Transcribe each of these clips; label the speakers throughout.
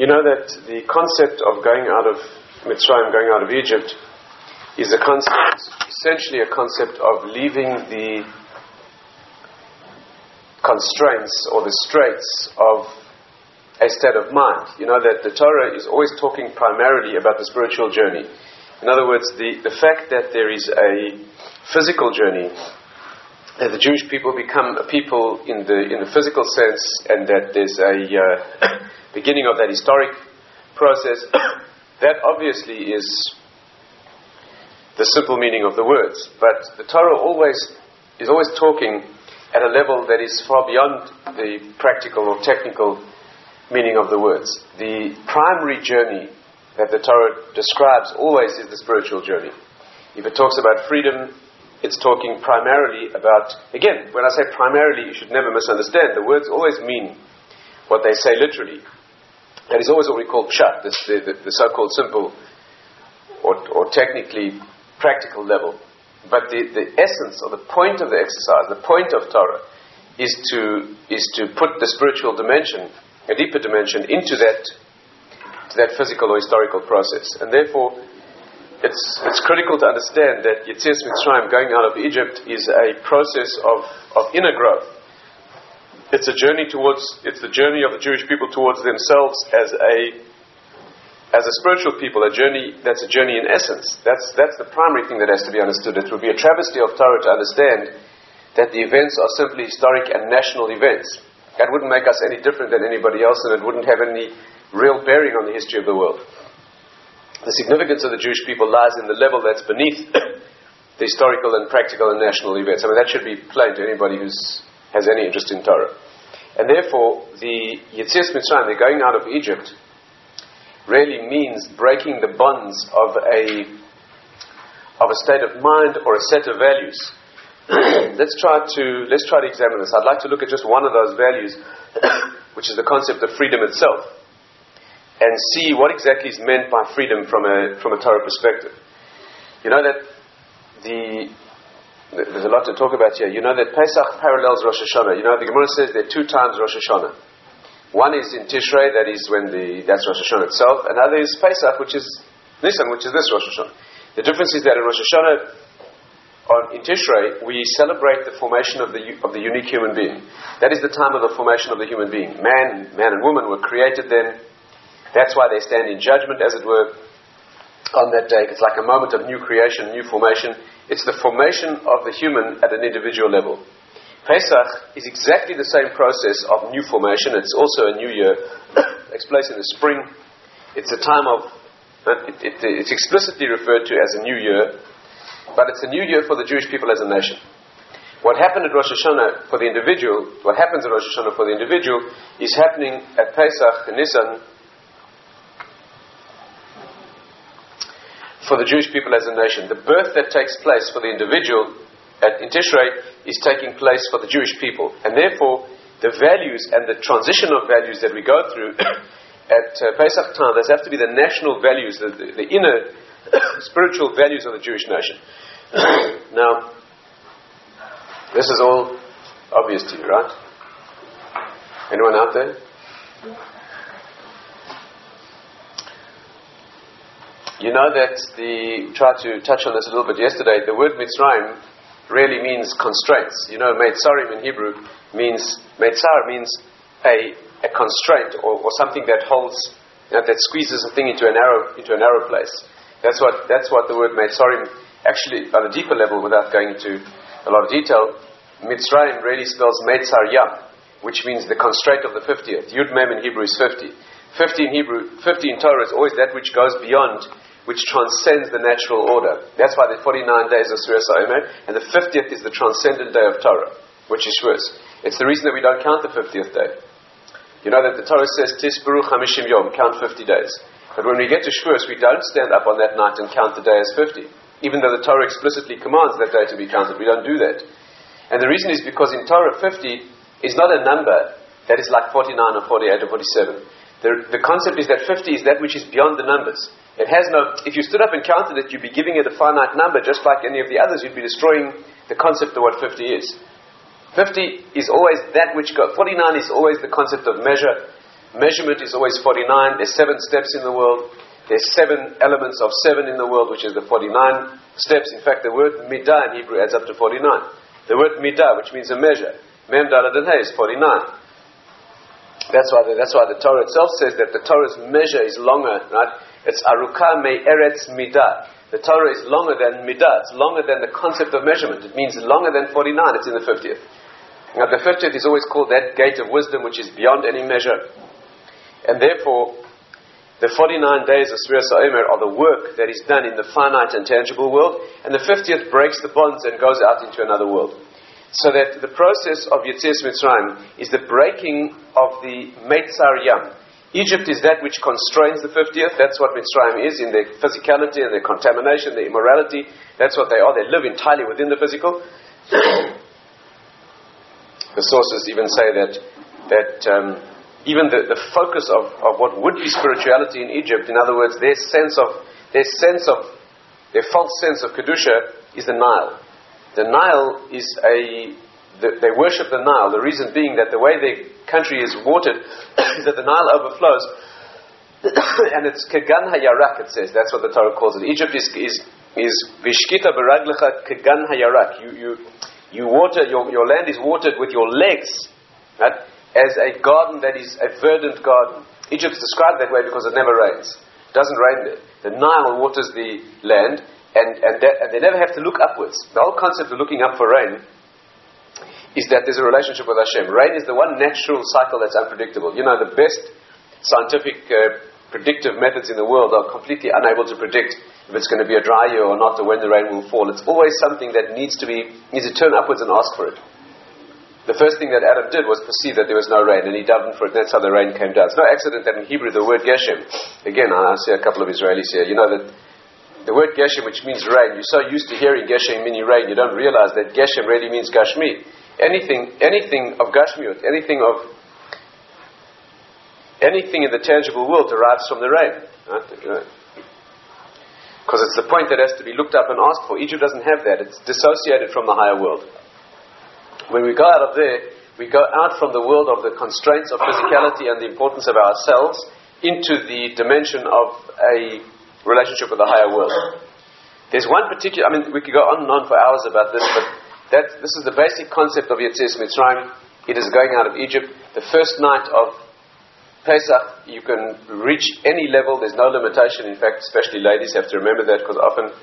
Speaker 1: You know that the concept of going out of Mitzrayim, going out of Egypt, is a concept, essentially a concept of leaving the constraints or the straits of a state of mind. You know that the Torah is always talking primarily about the spiritual journey. In other words, the, the fact that there is a physical journey, that the Jewish people become a people in the, in the physical sense, and that there's a uh, beginning of that historic process, that obviously is the simple meaning of the words. But the Torah always is always talking at a level that is far beyond the practical or technical meaning of the words. The primary journey that the Torah describes always is the spiritual journey. If it talks about freedom, it's talking primarily about, again, when I say primarily, you should never misunderstand. The words always mean what they say literally. That is always what we call this, the, the, the so called simple or, or technically practical level. But the, the essence or the point of the exercise, the point of Torah, is to, is to put the spiritual dimension, a deeper dimension, into that to that physical or historical process. And therefore, it's, it's critical to understand that Yetzias Mitzrayim, going out of Egypt, is a process of, of inner growth. It's a journey towards, it's the journey of the Jewish people towards themselves as a, as a spiritual people, a journey that's a journey in essence. That's, that's the primary thing that has to be understood. It would be a travesty of Torah to understand that the events are simply historic and national events. That wouldn't make us any different than anybody else, and it wouldn't have any real bearing on the history of the world. The significance of the Jewish people lies in the level that's beneath the historical and practical and national events. I mean, that should be plain to anybody who has any interest in Torah. And therefore, the Yetzias Mitzrayim, the going out of Egypt, really means breaking the bonds of a, of a state of mind or a set of values. let's, try to, let's try to examine this. I'd like to look at just one of those values, which is the concept of freedom itself and see what exactly is meant by freedom from a, from a Torah perspective. You know that the, there's a lot to talk about here. You know that Pesach parallels Rosh Hashanah. You know, the Gemara says there are two times Rosh Hashanah. One is in Tishrei, that is when the, that's Rosh Hashanah itself. Another is Pesach, which is Nisan, which is this Rosh Hashanah. The difference is that in Rosh Hashanah, on, in Tishrei, we celebrate the formation of the, of the unique human being. That is the time of the formation of the human being. Man, man and woman were created then that's why they stand in judgment, as it were, on that day. It's like a moment of new creation, new formation. It's the formation of the human at an individual level. Pesach is exactly the same process of new formation. It's also a new year. it takes place in the spring. It's a time of, it, it, it's explicitly referred to as a new year, but it's a new year for the Jewish people as a nation. What happened at Rosh Hashanah for the individual, what happens at Rosh Hashanah for the individual, is happening at Pesach, Nisan, for the Jewish people as a nation. The birth that takes place for the individual at, in Tishrei is taking place for the Jewish people. And therefore, the values and the transition of values that we go through at uh, Pesach time, those have to be the national values, the, the, the inner spiritual values of the Jewish nation. now, this is all obvious to you, right? Anyone out there? You know that the, tried to touch on this a little bit yesterday, the word Mitzrayim really means constraints. You know, Meitzarim in Hebrew means, Meitzar means a, a constraint or, or something that holds, you know, that squeezes a thing into a narrow, into a narrow place. That's what, that's what the word Meitzarim, actually on a deeper level without going into a lot of detail, Mitzrayim really spells Meitzar Yam, which means the constraint of the 50th. Yud Mem in Hebrew is 50. 50 in Hebrew, 50 in Torah is always that which goes beyond which transcends the natural order. That's why the 49 days of Sfiras Omer, and the 50th is the transcendent day of Torah, which is Shavuos. It's the reason that we don't count the 50th day. You know that the Torah says, Tisperu Hamishim Yom, count 50 days. But when we get to Shavuos, we don't stand up on that night and count the day as 50. Even though the Torah explicitly commands that day to be counted, we don't do that. And the reason is because in Torah 50 is not a number that is like 49 or 48 or 47. The, the concept is that 50 is that which is beyond the numbers. It has no, if you stood up and counted it, you'd be giving it a finite number, just like any of the others, you'd be destroying the concept of what 50 is. 50 is always that which goes, 49 is always the concept of measure, measurement is always 49. There's seven steps in the world. There's seven elements of seven in the world, which is the 49 steps. In fact, the word midah in Hebrew adds up to 49. The word midah, which means a measure, mem dalad and is 49. That's why, the, that's why the Torah itself says that the Torah's measure is longer, right? It's aruka me eretz midah. The Torah is longer than midah. It's longer than the concept of measurement. It means longer than 49. It's in the 50th. Now, the 50th is always called that gate of wisdom, which is beyond any measure. And therefore, the 49 days of Sfiras Omer are the work that is done in the finite and tangible world, and the 50th breaks the bonds and goes out into another world. So that the process of Yetzias Mitzrayim is the breaking of the Meitzar Yam. Egypt is that which constrains the 50th. That's what Mitzrayim is in their physicality and their contamination, their immorality. That's what they are. They live entirely within the physical. the sources even say that that um, even the, the focus of, of what would be spirituality in Egypt, in other words, their sense of, their sense of, their false sense of Kedusha is the Nile. The Nile is a, they worship the Nile, the reason being that the way their country is watered is that the Nile overflows, and it's Kegan Hayarak, it says, that's what the Torah calls it. Egypt is, is, is Vishkita Baraglecha Kegan Hayarak. You, you, you water, your, your land is watered with your legs. Right? as a garden that is a verdant garden. Egypt's described that way because it never rains. It doesn't rain there. The Nile waters the land, and, and, that, and they never have to look upwards. The whole concept of looking up for rain is that there's a relationship with Hashem. Rain is the one natural cycle that's unpredictable. You know, the best scientific uh, predictive methods in the world are completely unable to predict if it's going to be a dry year or not, or when the rain will fall. It's always something that needs to be needs to turn upwards and ask for it the first thing that Adam did was perceive that there was no rain, and he davened for it. That's how the rain came down. It's no accident that in Hebrew the word Geshem, again, I see a couple of Israelis here, you know that the word Geshem, which means rain, you're so used to hearing Geshem meaning rain, you don't realize that Geshem really means Gashmi. Anything, anything of Gashmiut, anything of anything in the tangible world derives from the rain. Because it's the point that has to be looked up and asked for. Egypt doesn't have that. It's dissociated from the higher world. When we go out of there, we go out from the world of the constraints of physicality and the importance of ourselves into the dimension of a relationship with the higher world. There's one particular, I mean, we could go on and on for hours about this, but that, this is the basic concept of Yetzias Mitzrayim. It is going out of Egypt. The first night of Pesach, you can reach any level. There's no limitation. In fact, especially ladies have to remember that because often,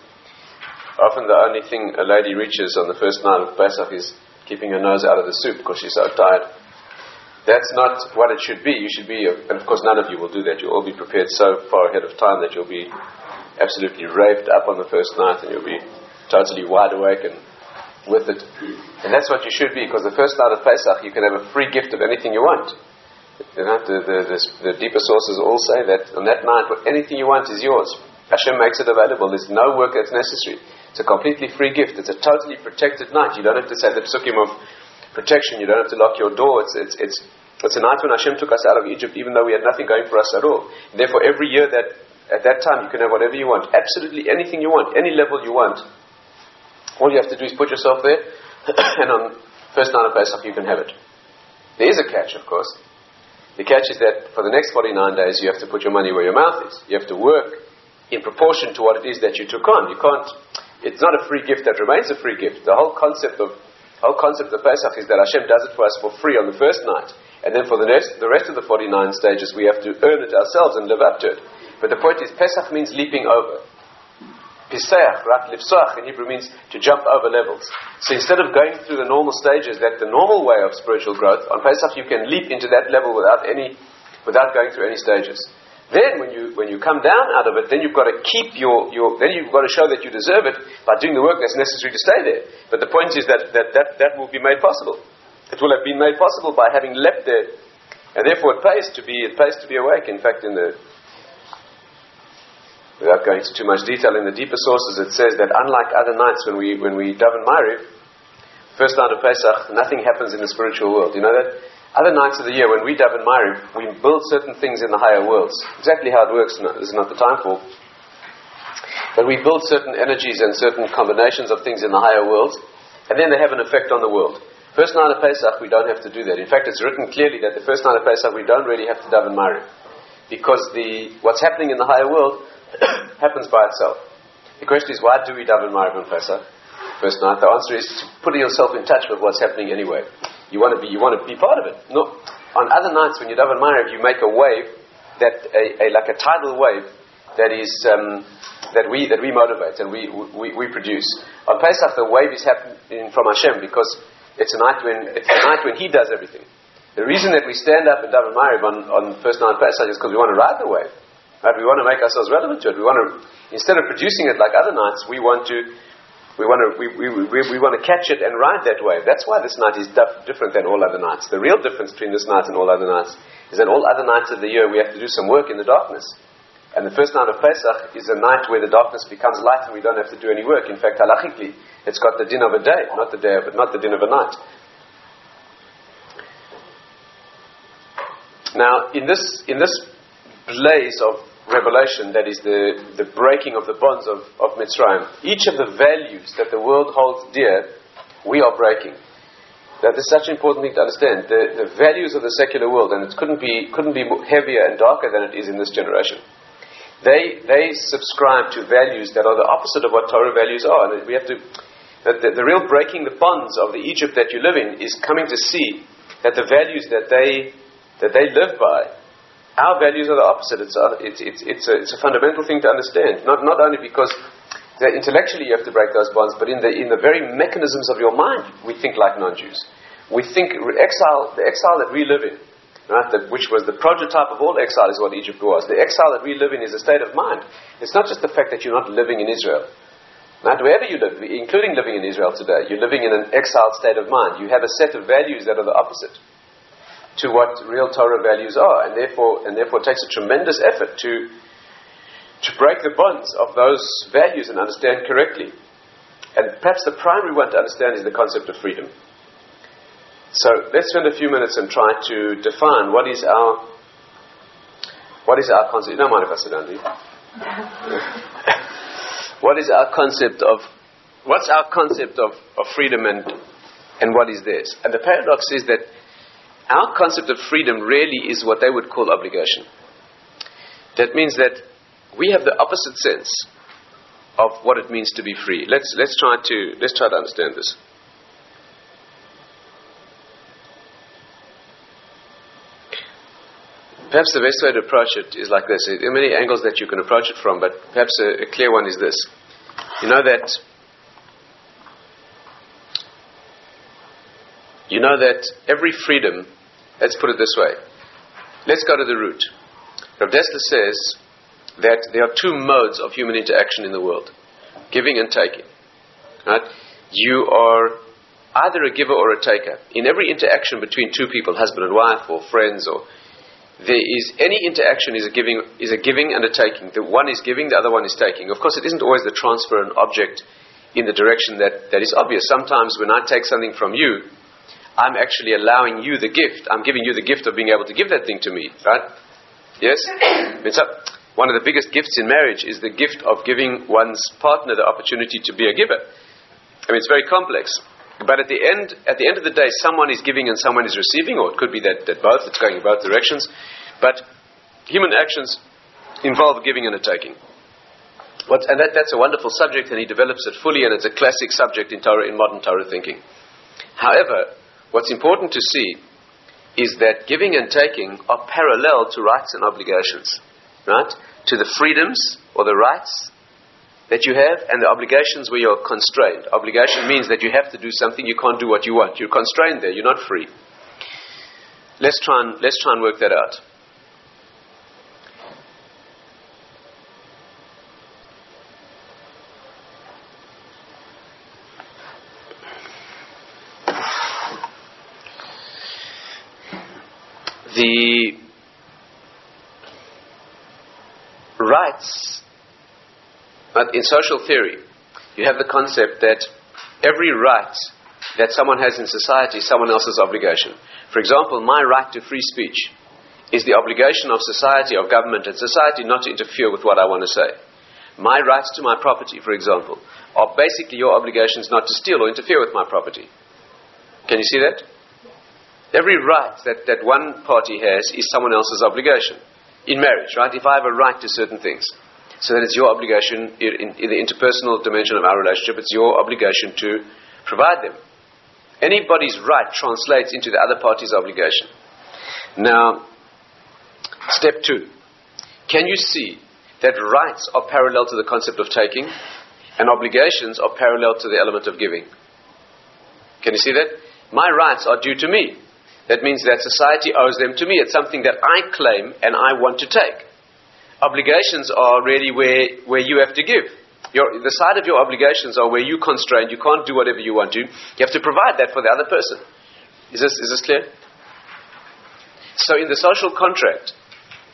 Speaker 1: often the only thing a lady reaches on the first night of Pesach is keeping her nose out of the soup because she's so tired. That's not what it should be. You should be, and of course, none of you will do that. You'll all be prepared so far ahead of time that you'll be absolutely raved up on the first night and you'll be totally wide awake and with it. And that's what you should be because the first night of Pesach, you can have a free gift of anything you want. You know, the, the, the, the deeper sources all say that on that night, anything you want is yours. Hashem makes it available. There's no work that's necessary. It's a completely free gift. It's a totally protected night. You don't have to say the psukim of protection. You don't have to lock your door. It's, it's, it's, it's a night when Hashem took us out of Egypt, even though we had nothing going for us at all. Therefore, every year that at that time you can have whatever you want, absolutely anything you want, any level you want. All you have to do is put yourself there, and on first night of Pesach you can have it. There is a catch, of course. The catch is that for the next 49 days you have to put your money where your mouth is. You have to work in proportion to what it is that you took on. You can't it's not a free gift that remains a free gift. The whole concept of whole concept of Pesach is that Hashem does it for us for free on the first night, and then for the rest, the rest of the 49 stages we have to earn it ourselves and live up to it. But the point is, Pesach means leaping over. Piseach, right? Lifsoach in Hebrew means to jump over levels. So instead of going through the normal stages, that the normal way of spiritual growth, on Pesach you can leap into that level without any, without going through any stages. Then, when you, when you come down out of it, then you've got to keep your, your, then you've got to show that you deserve it by doing the work that's necessary to stay there. But the point is that that, that, that will be made possible. It will have been made possible by having leapt there. And therefore it pays to be, it pays to be awake. In fact, in the, without going into too much detail, in the deeper sources it says that unlike other nights when we, when we daven Ma'ariv, first night of Pesach, nothing happens in the spiritual world. You know that? Other nights of the year, when we daven Ma'ariv, we build certain things in the higher worlds. Exactly how it works, is not the time for. But we build certain energies and certain combinations of things in the higher worlds, and then they have an effect on the world. First night of Pesach, we don't have to do that. In fact, it's written clearly that the first night of Pesach, we don't really have to daven Mariv. Because the, what's happening in the higher world happens by itself. The question is, why do we daven Mariv on Pesach? First night. The answer is to put yourself in touch with what's happening anyway. You want to be, you want to be part of it. No, on other nights when you daven Mariv, you make a wave that, a, a like a tidal wave that is um, that we that we motivate and we, we, we produce. On Pesach, the wave is happening from Hashem because it's a night when it's a night when He does everything. The reason that we stand up in Daven Mariv on, on first night Pesach is because we want to ride the wave. Right? We want to make ourselves relevant to it. We want to, instead of producing it like other nights, we want to, we want to, we, we, we, we want to catch it and ride that wave. That's why this night is dif- different than all other nights. The real difference between this night and all other nights is that all other nights of the year we have to do some work in the darkness. And the first night of Pesach is a night where the darkness becomes light and we don't have to do any work. In fact, halachically, it's got the din of a day, not the day, but not the din of a night. Now, in this in this blaze of revelation, that is the, the breaking of the bonds of, of Mitzrayim, each of the values that the world holds dear, we are breaking. That is such an important thing to understand. The, the values of the secular world, and it couldn't be, couldn't be heavier and darker than it is in this generation. They, they subscribe to values that are the opposite of what Torah values are. And we have to, the, the, real breaking the bonds of the Egypt that you live in is coming to see that the values that they, that they live by, our values are the opposite. It's, a, it's, it's, it's, a, it's a fundamental thing to understand. Not, not only because intellectually you have to break those bonds, but in the, in the very mechanisms of your mind, we think like non Jews. We think exile, the exile that we live in, right, that, which was the prototype of all exile, is what Egypt was. The exile that we live in is a state of mind. It's not just the fact that you're not living in Israel. Right, wherever you live, including living in Israel today, you're living in an exiled state of mind. You have a set of values that are the opposite to what real Torah values are, and therefore, and therefore, it takes a tremendous effort to to break the bonds of those values and understand correctly. And perhaps the primary one to understand is the concept of freedom. So let's spend a few minutes and try to define what is our what is our concept. You don't mind if I sit down, do what is our concept of what's our concept of, of freedom and and what is this? And the paradox is that our concept of freedom really is what they would call obligation. That means that we have the opposite sense of what it means to be free. Let's let's try to let's try to understand this. Perhaps the best way to approach it is like this. There are many angles that you can approach it from, but perhaps a, a clear one is this. You know that you know that every freedom, let's put it this way. Let's go to the root. Rav Dessler says that there are two modes of human interaction in the world giving and taking. Right? You are either a giver or a taker. In every interaction between two people, husband and wife, or friends, or there is any interaction is a giving is a giving and a taking. The one is giving, the other one is taking. Of course, it isn't always the transfer an object in the direction that, that is obvious. Sometimes when I take something from you, I'm actually allowing you the gift. I'm giving you the gift of being able to give that thing to me, right? Yes? so, one of the biggest gifts in marriage is the gift of giving one's partner the opportunity to be a giver. I mean, it's very complex. But at the end, at the end of the day, someone is giving and someone is receiving, or it could be that, that both, it's going in both directions. But human actions involve giving and a taking. What, and that, that's a wonderful subject, and he develops it fully, and it's a classic subject in Torah, in modern Torah thinking. However, what's important to see is that giving and taking are parallel to rights and obligations, right? To the freedoms or the rights that you have and the obligations where you're constrained. Obligation means that you have to do something, you can't do what you want. You're constrained there, you're not free. Let's try and, let's try and work that out. The rights but in social theory, you have the concept that every right that someone has in society is someone else's obligation. For example, my right to free speech is the obligation of society, of government and society not to interfere with what I want to say. My rights to my property, for example, are basically your obligations not to steal or interfere with my property. Can you see that? Every right that, that one party has is someone else's obligation. In marriage, right? If I have a right to certain things, so then it's your obligation in, in the interpersonal dimension of our relationship, it's your obligation to provide them. Anybody's right translates into the other party's obligation. Now, step two. Can you see that rights are parallel to the concept of taking and obligations are parallel to the element of giving? Can you see that? My rights are due to me. That means that society owes them to me. It's something that I claim and I want to take. Obligations are really where, where you have to give. Your, the side of your obligations are where you constrain. You can't do whatever you want to. You have to provide that for the other person. Is this, is this clear? So in the social contract,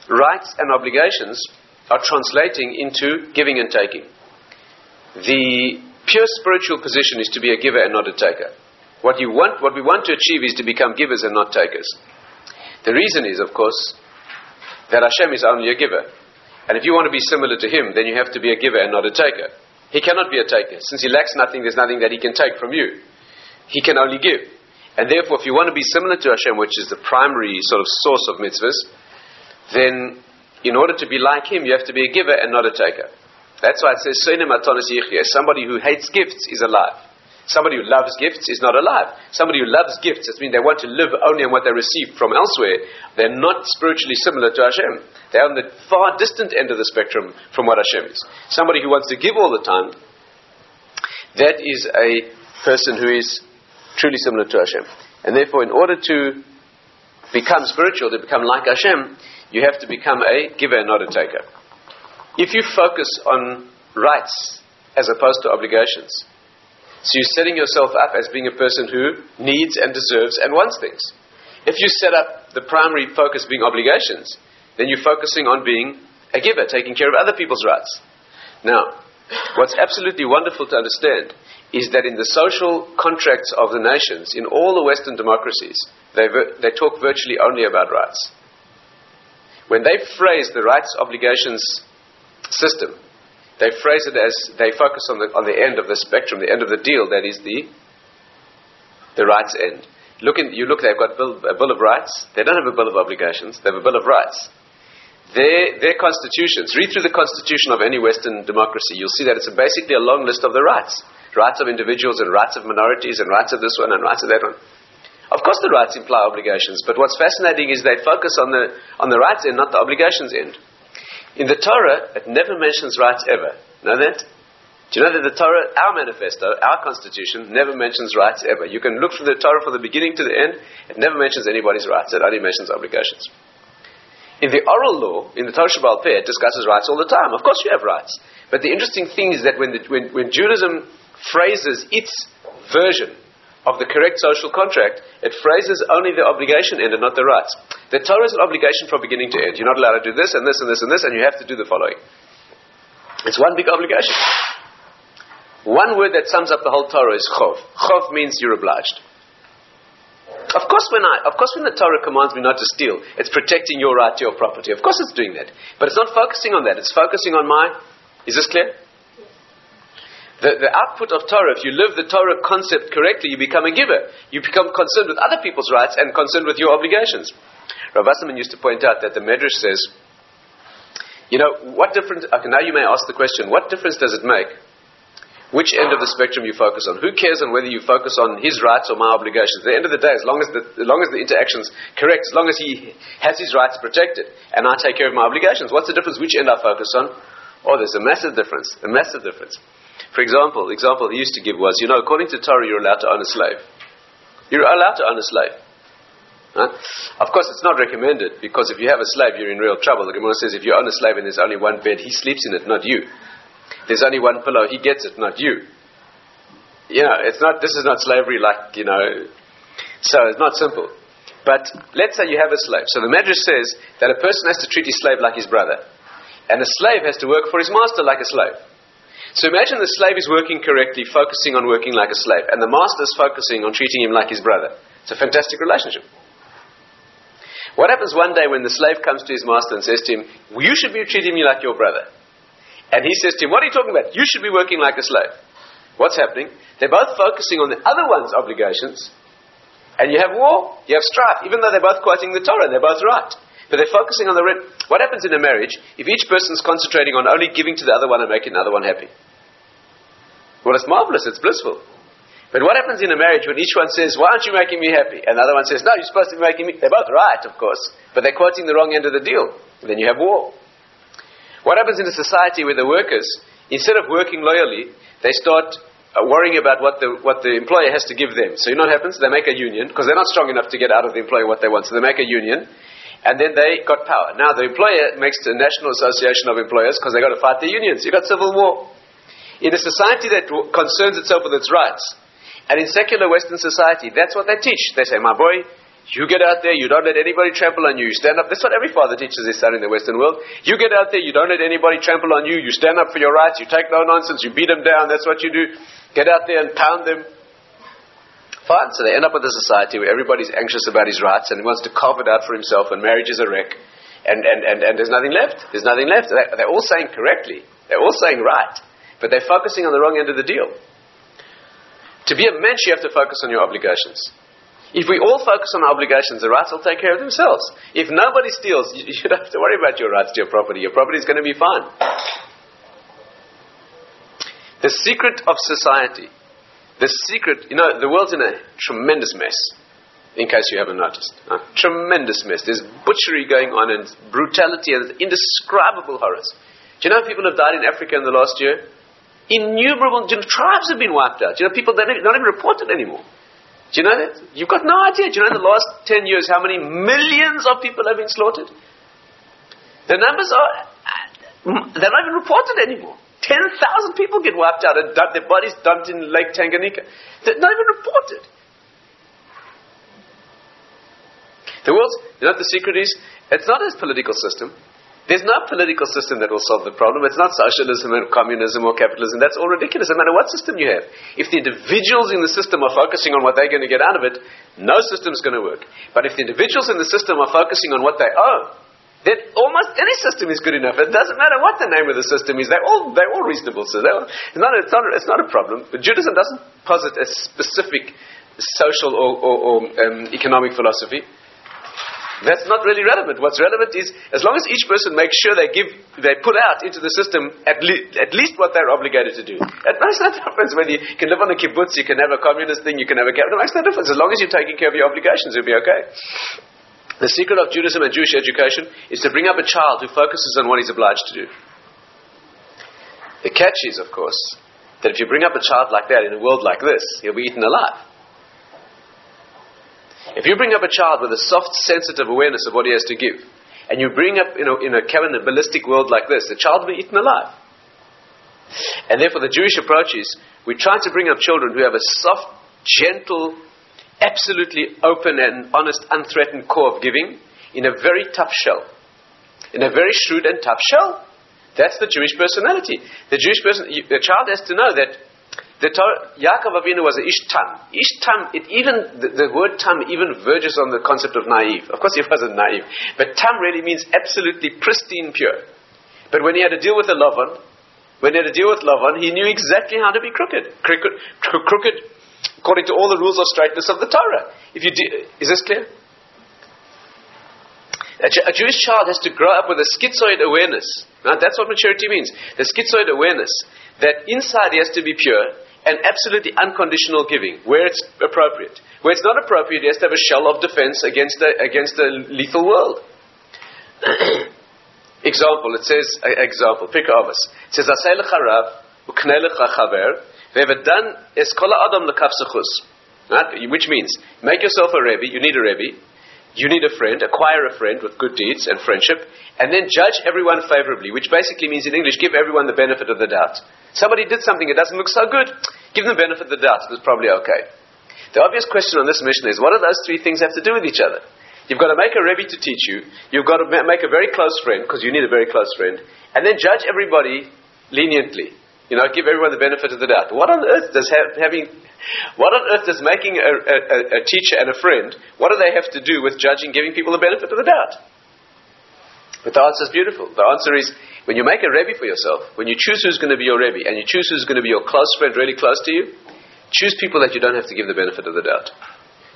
Speaker 1: rights and obligations are translating into giving and taking. The pure spiritual position is to be a giver and not a taker. What, you want, what we want to achieve is to become givers and not takers. The reason is, of course, that Hashem is only a giver. And if you want to be similar to Him, then you have to be a giver and not a taker. He cannot be a taker. Since He lacks nothing, there's nothing that He can take from you. He can only give. And therefore, if you want to be similar to Hashem, which is the primary sort of source of mitzvahs, then in order to be like Him, you have to be a giver and not a taker. That's why it says, Somebody who hates gifts is alive. Somebody who loves gifts is not alive. Somebody who loves gifts, that means they want to live only on what they receive from elsewhere. They're not spiritually similar to Hashem. They're on the far distant end of the spectrum from what Hashem is. Somebody who wants to give all the time, that is a person who is truly similar to Hashem. And therefore, in order to become spiritual, to become like Hashem, you have to become a giver and not a taker. If you focus on rights as opposed to obligations, so you're setting yourself up as being a person who needs and deserves and wants things. If you set up the primary focus being obligations, then you're focusing on being a giver, taking care of other people's rights. Now, what's absolutely wonderful to understand is that in the social contracts of the nations, in all the Western democracies, they, ver- they talk virtually only about rights. When they phrase the rights obligations system, they phrase it as they focus on the, on the end of the spectrum, the end of the deal, that is the, the rights end. Look in, you look, they've got bill, a Bill of Rights. They don't have a Bill of Obligations, they have a Bill of Rights. Their, their constitutions, read through the constitution of any Western democracy, you'll see that it's basically a long list of the rights rights of individuals and rights of minorities and rights of this one and rights of that one. Of course, the rights imply obligations, but what's fascinating is they focus on the, on the rights end, not the obligations end. In the Torah, it never mentions rights ever. Know that? Do you know that the Torah, our manifesto, our constitution, never mentions rights ever? You can look through the Torah from the beginning to the end, it never mentions anybody's rights, it only mentions obligations. In the oral law, in the Torah Sheba'al Peh, it discusses rights all the time. Of course you have rights. But the interesting thing is that when, the, when, when Judaism phrases its version of the correct social contract, it phrases only the obligation end and not the rights. The Torah is an obligation from beginning to end. You're not allowed to do this and this and this and this, and you have to do the following. It's one big obligation. One word that sums up the whole Torah is chov. Chov means you're obliged. Of course, when I, of course, when the Torah commands me not to steal, it's protecting your right to your property. Of course, it's doing that, but it's not focusing on that. It's focusing on my. Is this clear? The, the output of Torah, if you live the Torah concept correctly, you become a giver. You become concerned with other people's rights and concerned with your obligations. Rav Wasserman used to point out that the Medrash says, you know, what difference, okay, now you may ask the question, what difference does it make which end of the spectrum you focus on. Who cares on whether you focus on his rights or my obligations? At the end of the day, as long as the, as long as the interaction's correct, as long as he has his rights protected, and I take care of my obligations, what's the difference which end I focus on? Oh, there's a massive difference, a massive difference. For example, the example he used to give was, you know, according to Torah, you're allowed to own a slave. You're allowed to own a slave. Huh? Of course, it's not recommended because if you have a slave, you're in real trouble. The Gemara says if you own a slave and there's only one bed, he sleeps in it, not you. There's only one pillow, he gets it, not you. You know, it's not. This is not slavery, like you know. So it's not simple. But let's say you have a slave. So the Medrash says that a person has to treat his slave like his brother, and a slave has to work for his master like a slave. So imagine the slave is working correctly, focusing on working like a slave, and the master is focusing on treating him like his brother. It's a fantastic relationship. What happens one day when the slave comes to his master and says to him, well, You should be treating me like your brother? And he says to him, What are you talking about? You should be working like a slave. What's happening? They're both focusing on the other one's obligations, And you have war, you have strife, even though they're both quoting the Torah, they're both right. But they're focusing on the. Re- what happens in a marriage if each person's concentrating on only giving to the other one and making the other one happy? Well, it's marvelous, it's blissful. But what happens in a marriage when each one says, Why aren't you making me happy? And the other one says, No, you're supposed to be making me. They're both right, of course, but they're quoting the wrong end of the deal. And then you have war. What happens in a society where the workers, instead of working loyally, they start uh, worrying about what the, what the employer has to give them. So you know what happens? They make a union, because they're not strong enough to get out of the employer what they want. So they make a union, and then they got power. Now the employer makes the national association of employers because they got to fight the unions. You've got civil war. In a society that concerns itself with its rights, and in secular Western society, that's what they teach. They say, my boy, you get out there, you don't let anybody trample on you. You stand up. That's what every father teaches his son in the Western world. You get out there, you don't let anybody trample on you. You stand up for your rights. You take no nonsense. You beat them down. That's what you do. Get out there and pound them. Fine. So they end up with a society where everybody's anxious about his rights and he wants to carve it out for himself and marriage is a wreck. And, and, and, and there's nothing left. There's nothing left. They're all saying correctly. They're all saying right. But they're focusing on the wrong end of the deal. To be a mensch, you have to focus on your obligations. If we all focus on our obligations, the rights will take care of themselves. If nobody steals, you, you don't have to worry about your rights to your property. Your property is going to be fine. The secret of society, the secret, you know, the world's in a tremendous mess, in case you haven't noticed. A tremendous mess. There's butchery going on and brutality and indescribable horrors. Do you know people have died in Africa in the last year? Innumerable you know, tribes have been wiped out. You know, people that not even reported anymore. Do you know that? You've got no idea. Do you know in the last 10 years how many millions of people have been slaughtered? The numbers are, they're not even reported anymore. 10,000 people get wiped out and dump, their bodies dumped in Lake Tanganyika. They're not even reported. The world's, you know what the secret is? It's not his political system. There's no political system that will solve the problem. It's not socialism or communism or capitalism. That's all ridiculous, no matter what system you have. If the individuals in the system are focusing on what they're going to get out of it, no system is going to work. But if the individuals in the system are focusing on what they own, then almost any system is good enough. It doesn't matter what the name of the system is. They're all, they're all reasonable. So it's, not, it's, not, it's not a problem. But Judaism doesn't posit a specific social or, or, or um, economic philosophy. That's not really relevant. What's relevant is as long as each person makes sure they give, they put out into the system at, le- at least what they're obligated to do. It makes no difference whether you can live on a kibbutz, you can have a communist thing, you can have a capital. It makes no difference. As long as you're taking care of your obligations, you'll be okay. The secret of Judaism and Jewish education is to bring up a child who focuses on what he's obliged to do. The catch is, of course, that if you bring up a child like that in a world like this, he'll be eaten alive. If you bring up a child with a soft, sensitive awareness of what he has to give, and you bring up you know, in a cannibalistic world like this, the child will be eaten alive. And therefore, the Jewish approach is we try to bring up children who have a soft, gentle, absolutely open and honest, unthreatened core of giving in a very tough shell. In a very shrewd and tough shell. That's the Jewish personality. The Jewish person, the child has to know that the Torah, Yaakov Avinu was an ish tam. Ish tam, it even, the, the, word tam even verges on the concept of naive. Of course he wasn't naive. But tam really means absolutely pristine pure. But when he had to deal with the Lavan, when he had to deal with Lavan, he knew exactly how to be crooked. Crooked, crooked according to all the rules of straightness of the Torah. If you de- is this clear? A, a, Jewish child has to grow up with a schizoid awareness. Now, that's what maturity means. The schizoid awareness that inside he has to be pure, and absolutely unconditional giving where it's appropriate. Where it's not appropriate, he has to have a shell of defense against a, against a lethal world. example, it says, example, Pirkei Avos. It says, Asay l'charav, ukne l'chachaver, ve'vedan eskola adam l'kafsachus. Which means, make yourself a Rebbe, you need a Rebbe, you need a friend, acquire a friend with good deeds and friendship, and then judge everyone favorably, which basically means in English, give everyone the benefit of the doubt. Somebody did something, it doesn't look so good. Give them the benefit of the doubt, it's probably okay. The obvious question on this Mishnah is what do those three things have to do with each other? You've got to make a Rebbe to teach you, you've got to make a very close friend, because you need a very close friend, and then judge everybody leniently. You know, give everyone the benefit of the doubt. What on earth does ha- having, what on earth does making a, a, a teacher and a friend, what do they have to do with judging, giving people the benefit of the doubt? But the answer is beautiful. The answer is when you make a Rebbe for yourself, when you choose who's going to be your Rebbe, and you choose who's going to be your close friend, really close to you, choose people that you don't have to give the benefit of the doubt.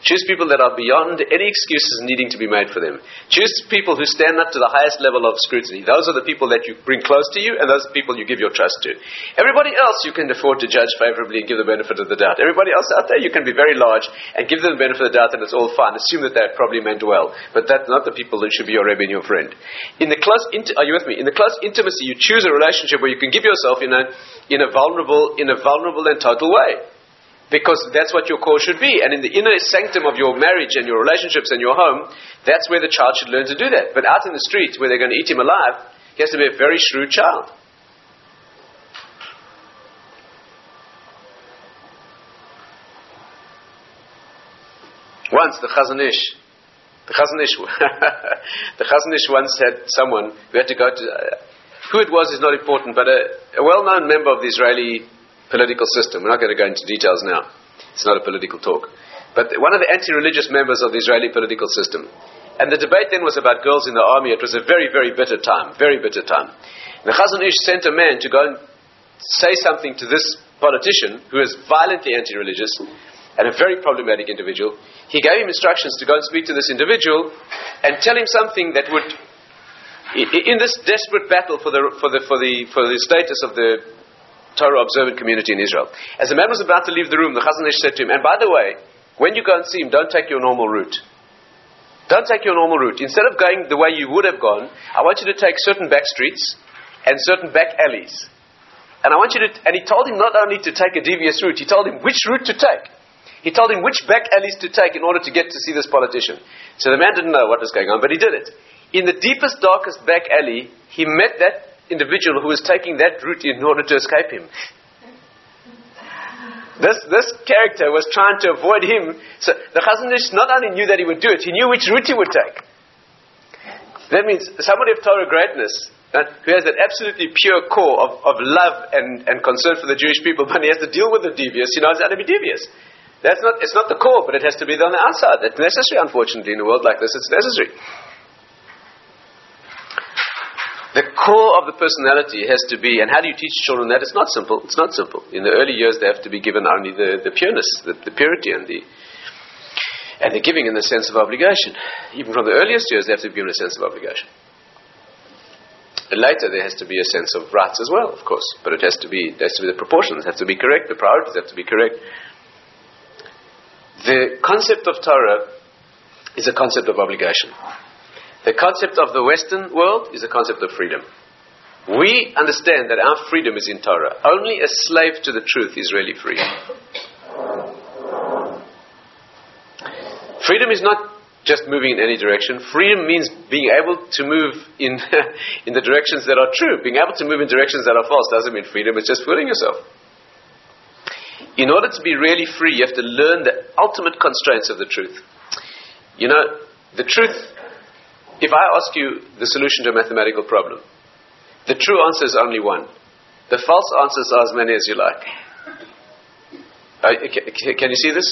Speaker 1: Choose people that are beyond any excuses needing to be made for them. Choose people who stand up to the highest level of scrutiny. Those are the people that you bring close to you, and those people you give your trust to. Everybody else you can afford to judge favorably and give the benefit of the doubt. Everybody else out there you can be very large and give them the benefit of the doubt, and it's all fine. Assume that they're probably meant well, but that's not the people that should be your Rebbe and your friend. In the close, are you with me? In the close intimacy, you choose a relationship where you can give yourself in a in a vulnerable in a vulnerable and total way because that's what your core should be. And in the inner sanctum of your marriage and your relationships and your home, that's where the child should learn to do that. But out in the street, where they're going to eat him alive, he has to be a very shrewd child. Once the Chazon Ish, the Chazon Ish, the Chazon Ish once had someone who had to go to, uh, who it was is not important, but a, a well-known member of the Israeli political system. We're not going to go into details now. It's not a political talk. But one of the anti-religious members of the Israeli political system. And the debate then was about girls in the army. It was a very, very bitter time. Very bitter time. The Chazon Ish sent a man to go and say something to this politician who is violently anti-religious and a very problematic individual. He gave him instructions to go and speak to this individual and tell him something that would, in this desperate battle for the, for the, for the, for the status of the Torah observant community in Israel. As the man was about to leave the room, the Chazon Ish said to him, and by the way, when you go and see him, don't take your normal route. Don't take your normal route. Instead of going the way you would have gone, I want you to take certain back streets and certain back alleys. And I want you to, and he told him not only to take a devious route, he told him which route to take. He told him which back alleys to take in order to get to see this politician. So the man didn't know what was going on, but he did it. In the deepest, darkest back alley, he met that individual who was taking that route in order to escape him. This, this character was trying to avoid him. So the Chazon Ish not only knew that he would do it, he knew which route he would take. That means somebody of Torah greatness uh, who has that absolutely pure core of, of love and, and concern for the Jewish people, but he has to deal with the devious, he knows how to be devious. That's not, it's not the core, but it has to be on the outside. It's necessary, unfortunately, in a world like this, it's necessary. The core of the personality has to be, and how do you teach children that? It's not simple. It's not simple. In the early years, they have to be given only the, the pureness, the, the purity, and the and the giving in the sense of obligation. Even from the earliest years, they have to be given a sense of obligation. Later, there has to be a sense of rights as well, of course. But it has to be, there has to be the proportions have to be correct. The priorities have to be correct. The concept of Torah is a concept of obligation. The concept of the Western world is a concept of freedom. We understand that our freedom is in Torah. Only a slave to the truth is really free. Freedom is not just moving in any direction. Freedom means being able to move in, in the directions that are true. Being able to move in directions that are false doesn't mean freedom, it's just fooling yourself. In order to be really free, you have to learn the ultimate constraints of the truth. You know, the truth if I ask you the solution to a mathematical problem, the true answer is only one. The false answers are as many as you like. Can you see this?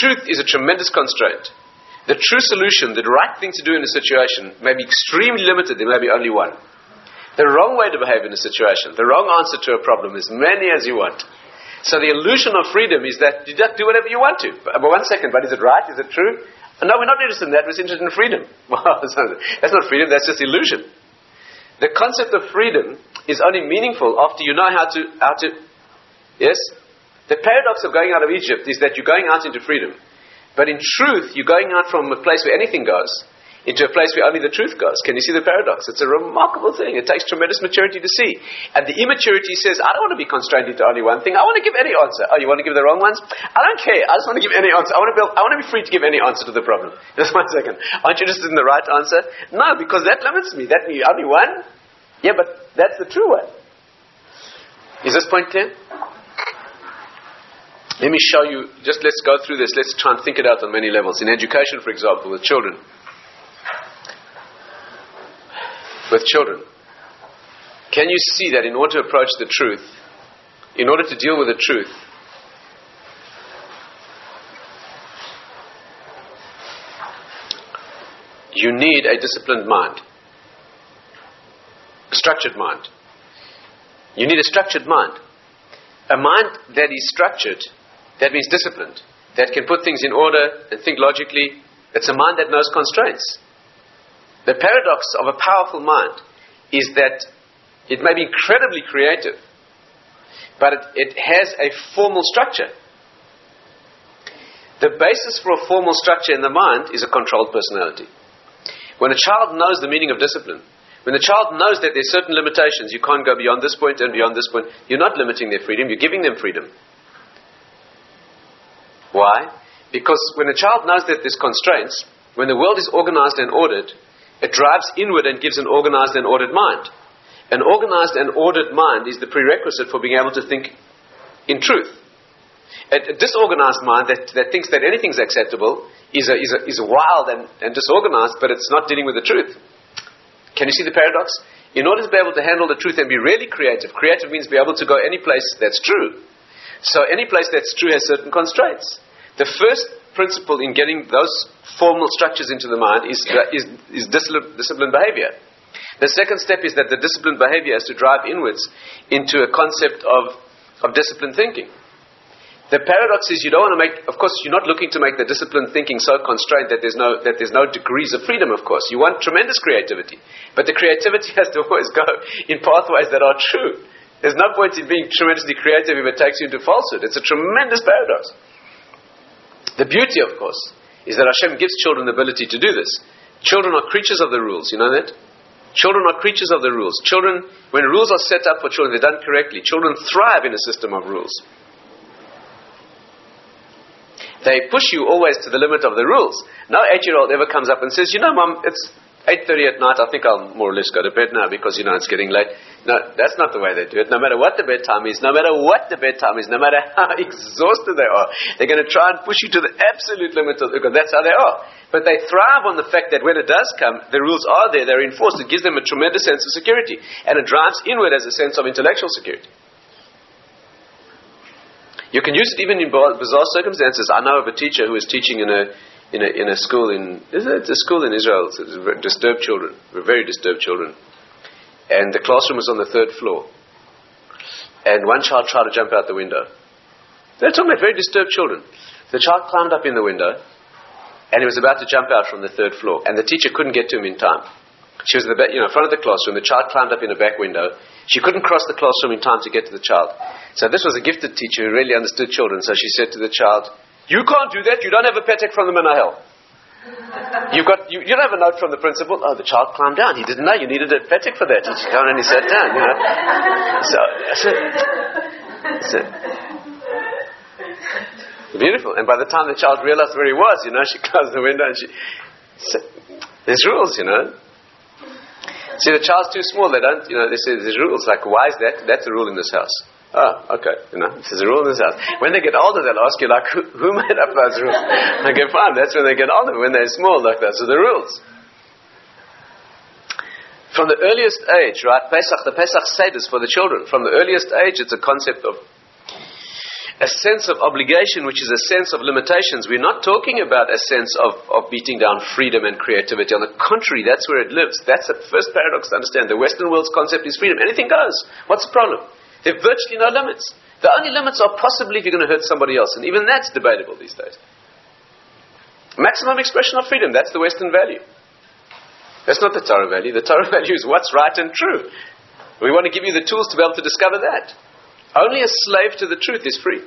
Speaker 1: Truth is a tremendous constraint. The true solution, the right thing to do in a situation, may be extremely limited. There may be only one. The wrong way to behave in a situation, the wrong answer to a problem, is many as you want. So the illusion of freedom is that you just do whatever you want to. But one second, but is it right? Is it true? No, we're not interested in that. We're interested in freedom. that's not freedom, that's just illusion. The concept of freedom is only meaningful after you know how to, how to, yes? The paradox of going out of Egypt is that you're going out into freedom. But in truth, you're going out from a place where anything goes into a place where only the truth goes. Can you see the paradox? It's a remarkable thing. It takes tremendous maturity to see. And the immaturity says, I don't want to be constrained into only one thing. I want to give any answer. Oh, you want to give the wrong ones? I don't care. I just want to give any answer. I want to, I want to be free to give any answer to the problem. Just one second. Aren't you interested in the right answer? No, because that limits me. That means only one? Yeah, but that's the true one. Is this point clear? Let me show you, just let's go through this. Let's try and think it out on many levels. In education, for example, with children. With children. Can you see that in order to approach the truth, in order to deal with the truth, you need a disciplined mind, a structured mind. You need a structured mind. A mind that is structured, that means disciplined. that can put things in order and think logically. It's a mind that knows constraints. The paradox of a powerful mind is that it may be incredibly creative, but it, it has a formal structure. The basis for a formal structure in the mind is a controlled personality. When a child knows the meaning of discipline, when the child knows that there's certain limitations, you can't go beyond this point and beyond this point, you're not limiting their freedom, you're giving them freedom. Why? Because when a child knows that there's constraints, when the world is organized and ordered, it drives inward and gives an organized and ordered mind. An organized and ordered mind is the prerequisite for being able to think in truth. A, a disorganized mind that, that thinks that anything's acceptable is, a, is, a, is wild and, and disorganized, but it's not dealing with the truth. Can you see the paradox? In order to be able to handle the truth and be really creative, creative means be able to go any place that's true. So any place that's true has certain constraints. The first principle in getting those formal structures into the mind is, is, is disciplined behavior. The second step is that the disciplined behavior has to drive inwards into a concept of, of disciplined thinking. The paradox is you don't want to make, of course, you're not looking to make the disciplined thinking so constrained that there's no, that there's no degrees of freedom, of course. You want tremendous creativity. But the creativity has to always go in pathways that are true. There's no point in being tremendously creative if it takes you into falsehood. It's a tremendous paradox. The beauty, of course, is that Hashem gives children the ability to do this. Children are creatures of the rules, you know that? Children are creatures of the rules. Children, when rules are set up for children, they're done correctly. Children thrive in a system of rules. They push you always to the limit of the rules. No eight-year-old ever comes up and says, "You know, mom, it's 8:30 at night. I think I'll more or less go to bed now because you know it's getting late." No, that's not the way they do it. No matter what the bedtime is, no matter what the bedtime is, no matter how exhausted they are, they're going to try and push you to the absolute limit of because that's how they are. But they thrive on the fact that when it does come, the rules are there, they're enforced. It gives them a tremendous sense of security, and it drives inward as a sense of intellectual security. You can use it even in bizarre circumstances. I know of a teacher who is teaching in a in a, in a school in is it a school in Israel? Disturbed children, very disturbed children, and the classroom was on the third floor. And one child tried to jump out the window. They're talking about very disturbed children. The child climbed up in the window, and he was about to jump out from the third floor, and the teacher couldn't get to him in time. She was in the back, you know, in front of the classroom. The child climbed up in a back window. She couldn't cross the classroom in time to get to the child. So this was a gifted teacher who really understood children. So she said to the child, "You can't do that. You don't have a patek from the Menahel. You've got you, you don't have a note from the principal. Oh, the child climbed down. He didn't know you needed a patek for that. He just came and he sat down. You know. So, that's it. That's it. beautiful. And by the time the child realized where he was, you know, she closed the window and she. So, there's rules, you know. See, the child's too small. They don't, you know, they say there's rules. Like, why is that? That's a rule in this house. Oh, okay. You know, there's a rule in this house. When they get older, they'll ask you, like, who, who made up those rules? okay, fine. That's when they get older. When they're small, like, those are the rules. From the earliest age, right, Pesach, the Pesach Seder for the children. From the earliest age, it's a concept of a sense of obligation, which is a sense of limitations. We're not talking about a sense of, of beating down freedom and creativity. On the contrary, that's where it lives. That's the first paradox to understand. The Western world's concept is freedom. Anything goes. What's the problem? There are virtually no limits. The only limits are possibly if you're going to hurt somebody else, and even that's debatable these days. Maximum expression of freedom, that's the Western value. That's not the Torah value. The Torah value is what's right and true. We want to give you the tools to be able to discover that. Only a slave to the truth is free.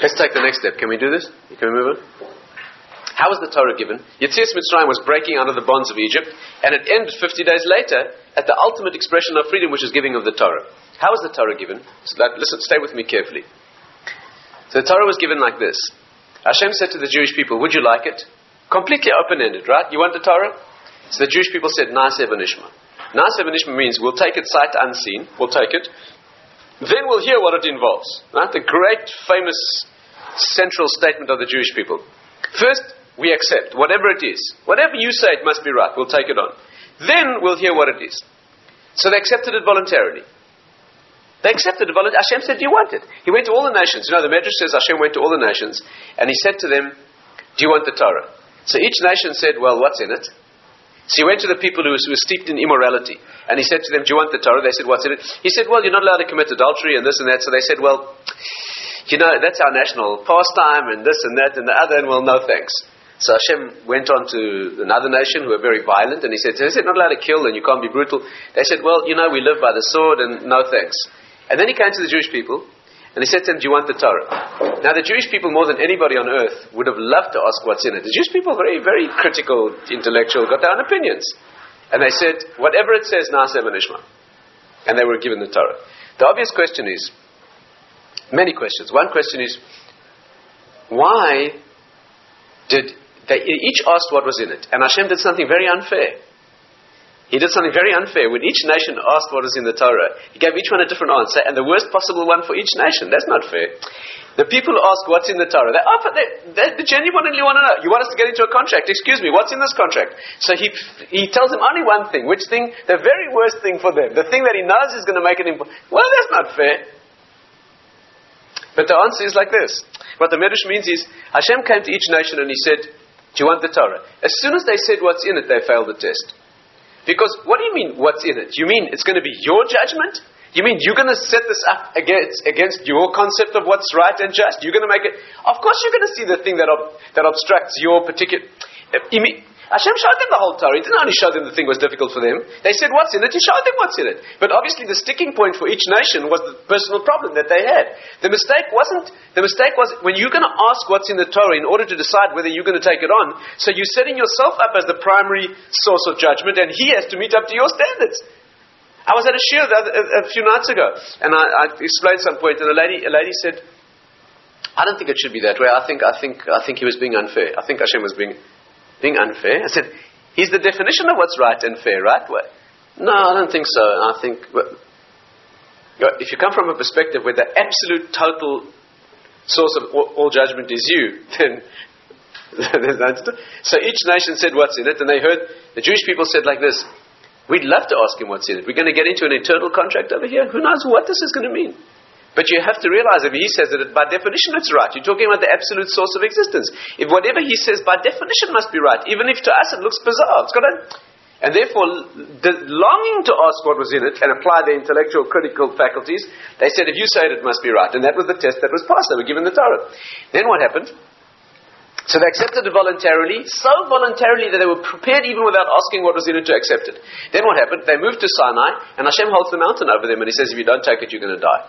Speaker 1: Let's take the next step. Can we do this? Can we move on? How was the Torah given? Yetzias Mitzrayim was breaking of the bonds of Egypt, and it ended 50 days later at the ultimate expression of freedom, which is giving of the Torah. How was the Torah given? listen, stay with me carefully. So the Torah was given like this. Hashem said to the Jewish people, Would you like it? Completely open ended, right? You want the Torah? So the Jewish people said, Naaseh v'nishma. Naaseh v'nishma means we'll take it sight unseen, we'll take it, then we'll hear what it involves. Right? The great, famous, central statement of the Jewish people. First, we accept, whatever it is. Whatever you say, it must be right. We'll take it on. Then we'll hear what it is. So they accepted it voluntarily. They accepted it voluntarily. Hashem said, Do you want it? He went to all the nations. You know, the Medrash says Hashem went to all the nations, and he said to them, Do you want the Torah? So each nation said, Well, what's in it? So he went to the people who, were steeped in immorality. And he said to them, Do you want the Torah? They said, What's in it? He said, Well, you're not allowed to commit adultery and this and that. So they said, Well, you know, that's our national pastime and this and that and the other. And well, no thanks. So Hashem went on to another nation who were very violent, and he said, "Is it not allowed to kill and you can't be brutal. They said, Well, you know, we live by the sword and no thanks. And then he came to the Jewish people, and he said to them, Do you want the Torah? Now, the Jewish people, more than anybody on earth, would have loved to ask what's in it. The Jewish people, very, very critical, intellectual, got their own opinions. And they said, Whatever it says, Naaseh v'nishma. And they were given the Torah. The obvious question is, many questions. One question is, why did they each asked what was in it, and Hashem did something very unfair. He did something very unfair. When each nation asked what was in the Torah, he gave each one a different answer, and the worst possible one for each nation. That's not fair. The people ask what's in the Torah, they, oh, they, they, they genuinely want to know. You want us to get into a contract? Excuse me, what's in this contract? So he, he tells them only one thing. Which thing? The very worst thing for them. The thing that he knows is going to make it important. Well, that's not fair. But the answer is like this. What the Medrash means is, Hashem came to each nation and he said, do you want the Torah? As soon as they said what's in it, they failed the test. Because what do you mean, what's in it? You mean it's going to be your judgment? You mean you're going to set this up against, against your concept of what's right and just? You're going to make it. Of course, you're going to see the thing that, ob, that obstructs your particular. Eh, you mean, Hashem showed them the whole Torah. He didn't only show them the thing was difficult for them. They said, what's in it? He showed them what's in it. But obviously the sticking point for each nation was the personal problem that they had. The mistake wasn't, the mistake was when you're going to ask what's in the Torah in order to decide whether you're going to take it on, so you're setting yourself up as the primary source of judgment and he has to meet up to your standards. I was at a shiur a, few nights ago, and I, I explained some point, and a lady, a lady said, "I don't think it should be that way. I think, I think, I think he was being unfair. I think Hashem was being being unfair? I said, he's the definition of what's right and fair, right? Well, no, I don't think so. I think well, if you come from a perspective where the absolute total source of all, all judgment is you, then so each nation said what's in it, and they heard the Jewish people said like this: "We'd love to ask him what's in it. We're going to get into an eternal contract over here. Who knows what this is going to mean?" But you have to realize if he says that by definition it's right, you're talking about the absolute source of existence. If whatever he says by definition must be right, even if to us it looks bizarre, it's got to. And therefore, the longing to ask what was in it and apply their intellectual critical faculties, they said, if you say it, it must be right. And that was the test that was passed. They were given the Torah. Then what happened? So they accepted it voluntarily, so voluntarily that they were prepared even without asking what was in it to accept it. Then what happened? They moved to Sinai, and Hashem holds the mountain over them, and he says, if you don't take it, you're going to die.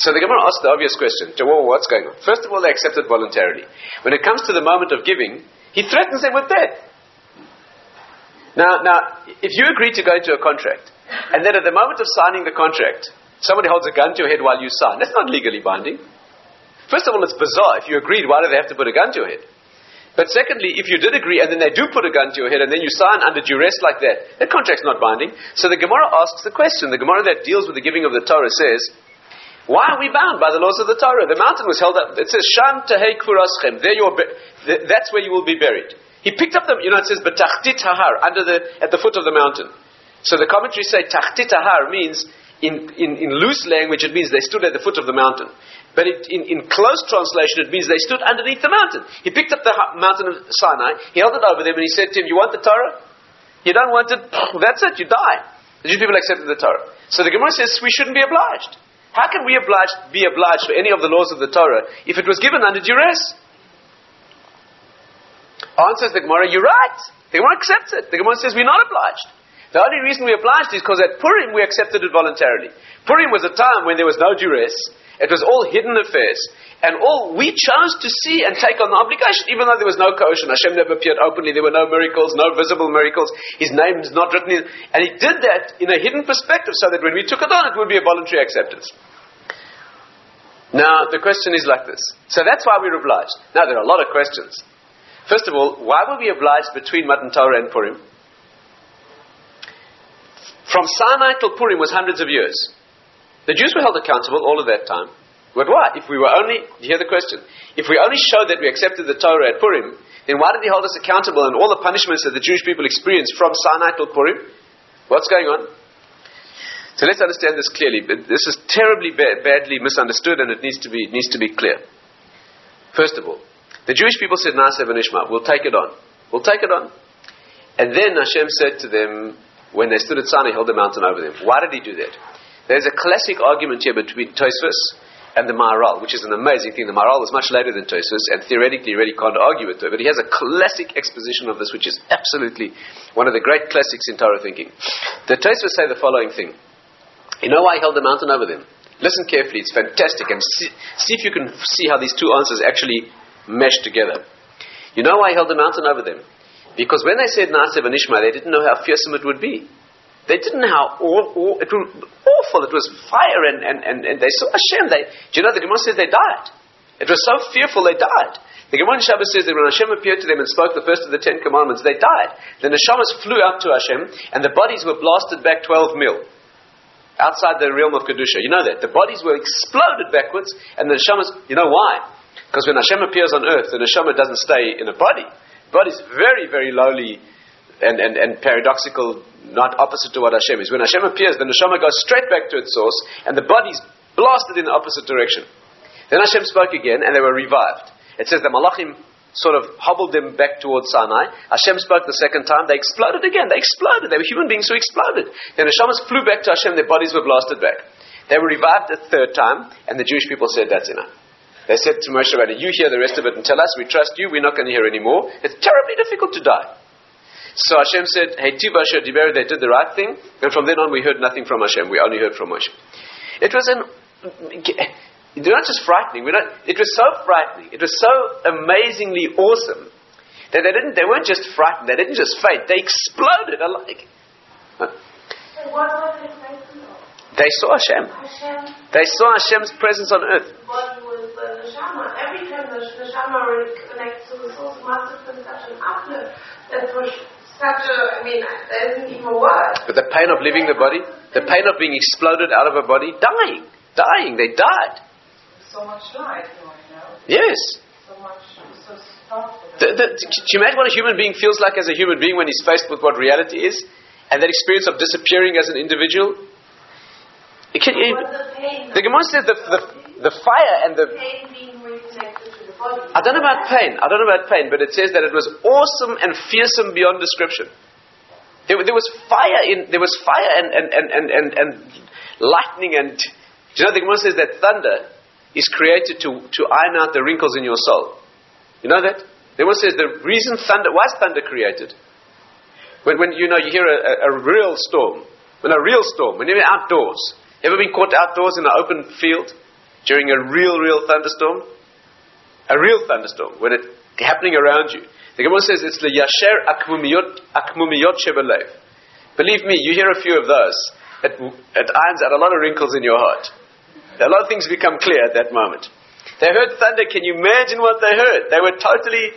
Speaker 1: So the Gemara asked the obvious question, well, what's going on? First of all, they accepted voluntarily. When it comes to the moment of giving, he threatens them with death. Now, now, if you agree to go into a contract, and then at the moment of signing the contract, somebody holds a gun to your head while you sign, that's not legally binding. First of all, it's bizarre. If you agreed, why do they have to put a gun to your head? But secondly, if you did agree and then they do put a gun to your head and then you sign under duress like that, that contract's not binding. So the Gemara asks the question. The Gemara that deals with the giving of the Torah says, why are we bound by the laws of the Torah? The mountain was held up. It says, Sham tehei kevuraschem. There you are, that's where you will be buried. He picked up the, you know, it says, Betachtit hahar, under the, at the foot of the mountain. So the commentaries say, Tachtit hahar means, in, in, in loose language, it means they stood at the foot of the mountain. But it, in, in close translation, it means they stood underneath the mountain. He picked up the mountain of Sinai, he held it over them, and he said to him, You want the Torah? You don't want it? That's it, you die. The Jewish people accepted the Torah. So the Gemara says, We shouldn't be obliged. How can we obliged, be obliged for any of the laws of the Torah if it was given under duress? Answers the Gemara, you're right. The Gemara accepts it. The Gemara says we're not obliged. The only reason we are obliged is because at Purim we accepted it voluntarily. Purim was a time when there was no duress. It was all hidden affairs. And all we chose to see and take on the obligation, even though there was no coercion. Hashem never appeared openly, there were no miracles, no visible miracles. His name is not written in. And he did that in a hidden perspective so that when we took it on, it would be a voluntary acceptance. Now, the question is like this. So that's why we're obliged. Now, there are a lot of questions. First of all, why were we obliged between Matan Torah and Purim? From Sinai till Purim was hundreds of years. The Jews were held accountable all of that time. But why? If we were only, hear the question, if we only showed that we accepted the Torah at Purim, then why did he hold us accountable and all the punishments that the Jewish people experienced from Sinai till Purim? What's going on? So let's understand this clearly. This is terribly ba- badly misunderstood and it needs to be, needs to be clear. First of all, the Jewish people said, Naaseh v'nishma, we'll take it on. We'll take it on. And then Hashem said to them, when they stood at Sinai, he held the mountain over them. Why did he do that? There's a classic argument here between Tosfos and the Maharal, which is an amazing thing. The Maharal is much later than Tosfos, and theoretically, you really can't argue with it. But he has a classic exposition of this, which is absolutely one of the great classics in Torah thinking. The Tosfos say the following thing. You know why he held the mountain over them? Listen carefully, it's fantastic, and see, see if you can see how these two answers actually mesh together. You know why he held the mountain over them? Because when they said Naaseh v'nishma, they didn't know how fearsome it would be. They didn't know how aw- aw- it was awful. It was fire, and, and, and, and they saw Hashem. They, do you know the Gemara says they died? It was so fearful they died. The Gemara in Shabbos says that when Hashem appeared to them and spoke the first of the Ten Commandments, they died. The neshamas flew out to Hashem, and the bodies were blasted back 12 mil outside the realm of Kedusha. You know that. The bodies were exploded backwards, and the neshamas, you know why? Because when Hashem appears on earth, the neshama doesn't stay in a body. The body is very, very lowly and, and, and paradoxical, not opposite to what Hashem is. When Hashem appears, the neshama goes straight back to its source, and the body's blasted in the opposite direction. Then Hashem spoke again, and they were revived. It says the malachim sort of hobbled them back towards Sinai. Hashem spoke the second time. They exploded again. They exploded. They were human beings who exploded. Then the shamas flew back to Hashem. Their bodies were blasted back. They were revived a third time, and the Jewish people said, "That's enough." They said to Moshe Rabbeinu, "You hear the rest of it and tell us. We trust you. We're not going to hear anymore. It's terribly difficult to die." So Hashem said, "Hey Tibasha Diber." They did the right thing, and from then on, we heard nothing from Hashem. We only heard from Moshe. It was an they're not just frightening. We're not, it was so frightening. It was so amazingly awesome that they didn't. They weren't just frightened. They didn't just faint. They exploded alike.
Speaker 2: What was it?
Speaker 1: They saw Hashem.
Speaker 2: Hashem,
Speaker 1: They saw Hashem's presence on earth.
Speaker 2: what was the neshama? Every time the neshama connects to the source, must have been such an uplift. That was I mean, there isn't even a word.
Speaker 1: But the pain of leaving the body, the pain of being exploded out of a body, dying, dying. They died.
Speaker 3: so much light going now.
Speaker 1: Yes.
Speaker 3: So much, so.
Speaker 1: The, the, do you imagine what a human being feels like as a human being when he's faced with what reality is? And that experience of disappearing as an individual? It can, it-
Speaker 2: the
Speaker 1: the Gemara says the, the, the fire and the. I don't know about pain. I don't know about pain, but it says that it was awesome and fearsome beyond description. There, there was fire in. There was fire and and, and, and, and, and lightning and. You know the Gemara says that thunder is created to to iron out the wrinkles in your soul. You know that? The Gemara says the reason thunder. Is thunder created? When, when you know you hear a, a, a real storm, when a real storm, when you're outdoors, ever been caught outdoors in an open field during a real, real thunderstorm? A real thunderstorm, when it's happening around you. The Gemara says it's the yasher akmumiyot, shebelev. Believe me, you hear a few of those. It, it irons out a lot of wrinkles in your heart. A lot of things become clear at that moment. They heard thunder. Can you imagine what they heard? They were totally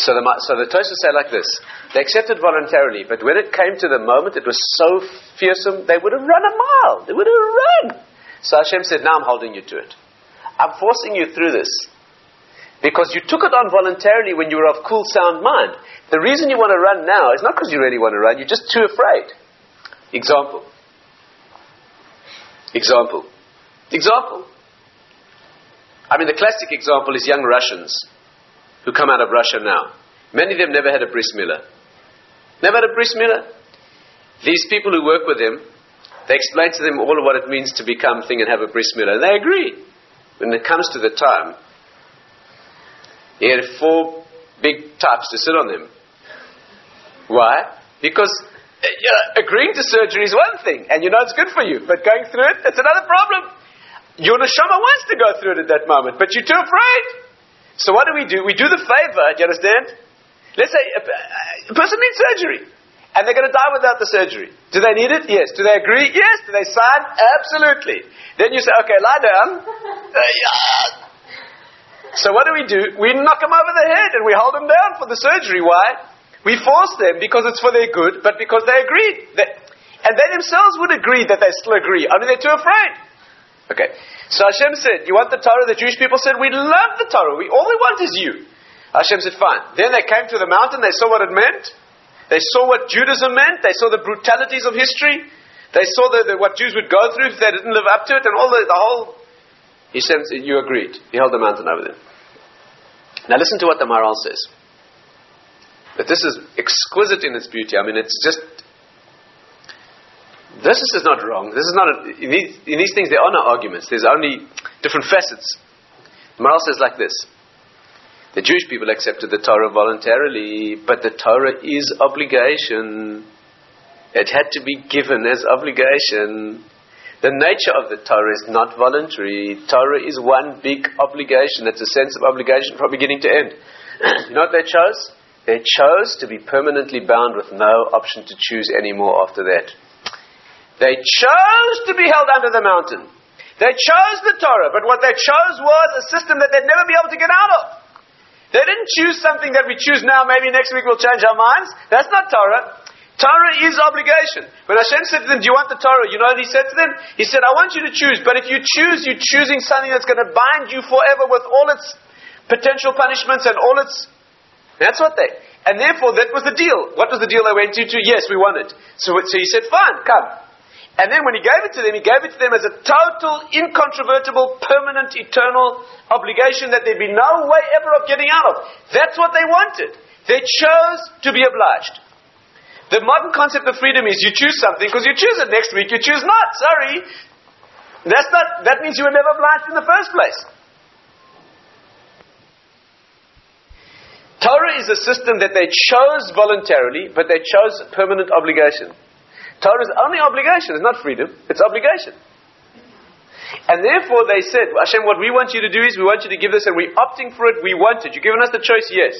Speaker 1: So the, so the say like this: They accepted voluntarily, but when it came to the moment, it was so fearsome they would have run a mile. They would have run. So Hashem said, "Now I'm holding you to it. I'm forcing you through this because you took it on voluntarily when you were of cool, sound mind. The reason you want to run now is not because you really want to run. You're just too afraid." Example. Example. Example. I mean, the classic example is young Russians who come out of Russia now. Many of them never had a bris milah. Never had a bris milah. These people who work with them, they explain to them all of what it means to become thing and have a bris milah, and they agree. When it comes to the time, he had four big types to sit on them. Why? Because uh, agreeing to surgery is one thing, and you know it's good for you, but going through it, that's another problem. Your neshama wants to go through it at that moment, but you're too afraid. So what do we do? We do the favor, do you understand? Let's say a, a person needs surgery, and they're going to die without the surgery. Do they need it? Yes. Do they agree? Yes. Do they sign? Absolutely. Then you say, okay, lie down. Uh. So what do we do? We knock them over the head and we hold them down for the surgery. Why? We force them because it's for their good, but because they agreed. And they themselves would agree that they still agree, only they're too afraid. Okay. So Hashem said, You want the Torah? The Jewish people said, We love the Torah. We, all we want is you. Hashem said, Fine. Then they came to the mountain, they saw what it meant. They saw what Judaism meant. They saw the brutalities of history. They saw the, the, what Jews would go through if they didn't live up to it, and all the, the whole. He said, You agreed. He held the mountain over them. Now listen to what the Maharal says. But this is exquisite in its beauty. I mean, it's just. This is not wrong. This is not. A, in, these, in these things, there are no arguments. There's only different facets. The Maharal says like this. The Jewish people accepted the Torah voluntarily, but the Torah is obligation. It had to be given as obligation. The nature of the Torah is not voluntary. Torah is one big obligation. It's a sense of obligation from beginning to end. you know what they chose? They chose to be permanently bound with no option to choose anymore after that. They chose to be held under the mountain. They chose the Torah, but what they chose was a system that they'd never be able to get out of. They didn't choose something that we choose now, maybe next week we'll change our minds. That's not Torah. Torah is obligation. When Hashem said to them, Do you want the Torah? You know what he said to them? He said, I want you to choose, but if you choose, you're choosing something that's going to bind you forever with all its potential punishments and all its. That's what they. And therefore, that was the deal. What was the deal they went into? Yes, we want it. So, so he said, Fine, come. And then when he gave it to them, he gave it to them as a total, incontrovertible, permanent, eternal obligation that there'd be no way ever of getting out of. That's what they wanted. They chose to be obliged. The modern concept of freedom is you choose something because you choose it next week, you choose not. Sorry. That's not, that means you were never obliged in the first place. Torah is a system that they chose voluntarily, but they chose permanent obligation. Torah is only obligation, it's not freedom, it's obligation. And therefore they said, Hashem, what we want you to do is we want you to give this and we're opting for it, we want it. You've given us the choice, yes.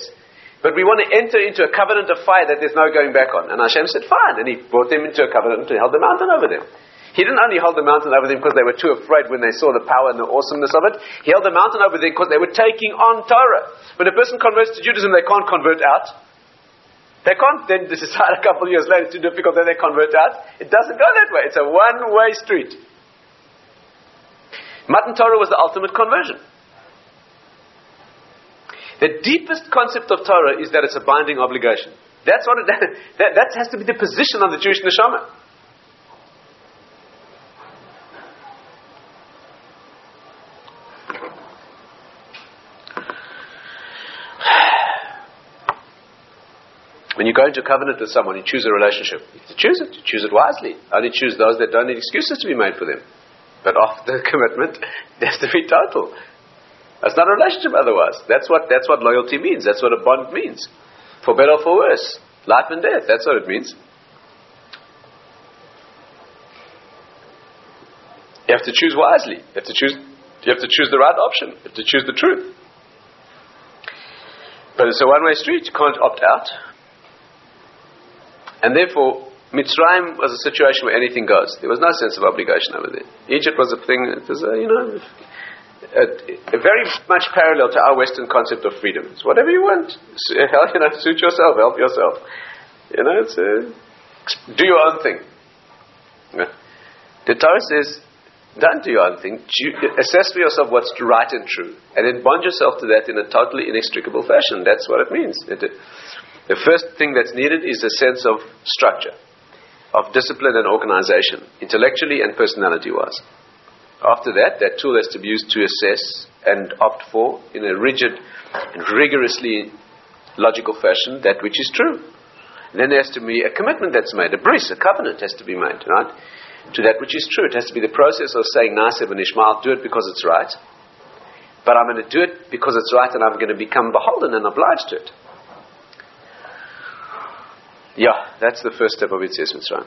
Speaker 1: But we want to enter into a covenant of fire that there's no going back on. And Hashem said, fine. And he brought them into a covenant and held the mountain over them. He didn't only hold the mountain over them because they were too afraid when they saw the power and the awesomeness of it. He held the mountain over them because they were taking on Torah. When a person converts to Judaism, they can't convert out. They can't then decide a couple of years later it's too difficult, then they convert out. It doesn't go that way. It's a one way street. Matan Torah was the ultimate conversion. The deepest concept of Torah is that it's a binding obligation. That's what it, that, that has to be the position of the Jewish neshama. When you go into covenant with someone, you choose a relationship. You choose it. You choose it wisely. Only choose those that don't need excuses to be made for them. But after the commitment, it has to be total. That's not a relationship otherwise. That's what, that's what loyalty means. That's what a bond means. For better or for worse. Life and death. That's what it means. You have to choose wisely. You have to choose, you have to choose the right option. You have to choose the truth. But it's a one-way street. You can't opt out. And therefore, Mitzrayim was a situation where anything goes. There was no sense of obligation over there. Egypt was a thing, it was, a, you know, a, a very much parallel to our Western concept of freedom. It's whatever you want. You know, suit yourself, help yourself. You know, it's a, do your own thing. The Torah says, don't do your own thing. Assess for yourself what's right and true, and then bond yourself to that in a totally inextricable fashion. That's what it means. It, the first thing that's needed is a sense of structure, of discipline and organization, intellectually and personality wise. After that, that tool has to be used to assess and opt for, in a rigid and rigorously logical fashion, that which is true. then there has to be a commitment that's made, a bris, a covenant has to be made, right? To that which is true. It has to be the process of saying, Naaseh v'nishma, do it because it's right. But I'm going to do it because it's right and I'm going to become beholden and obliged to it. Yeah, that's the first step of Yetzias Mitzrayim.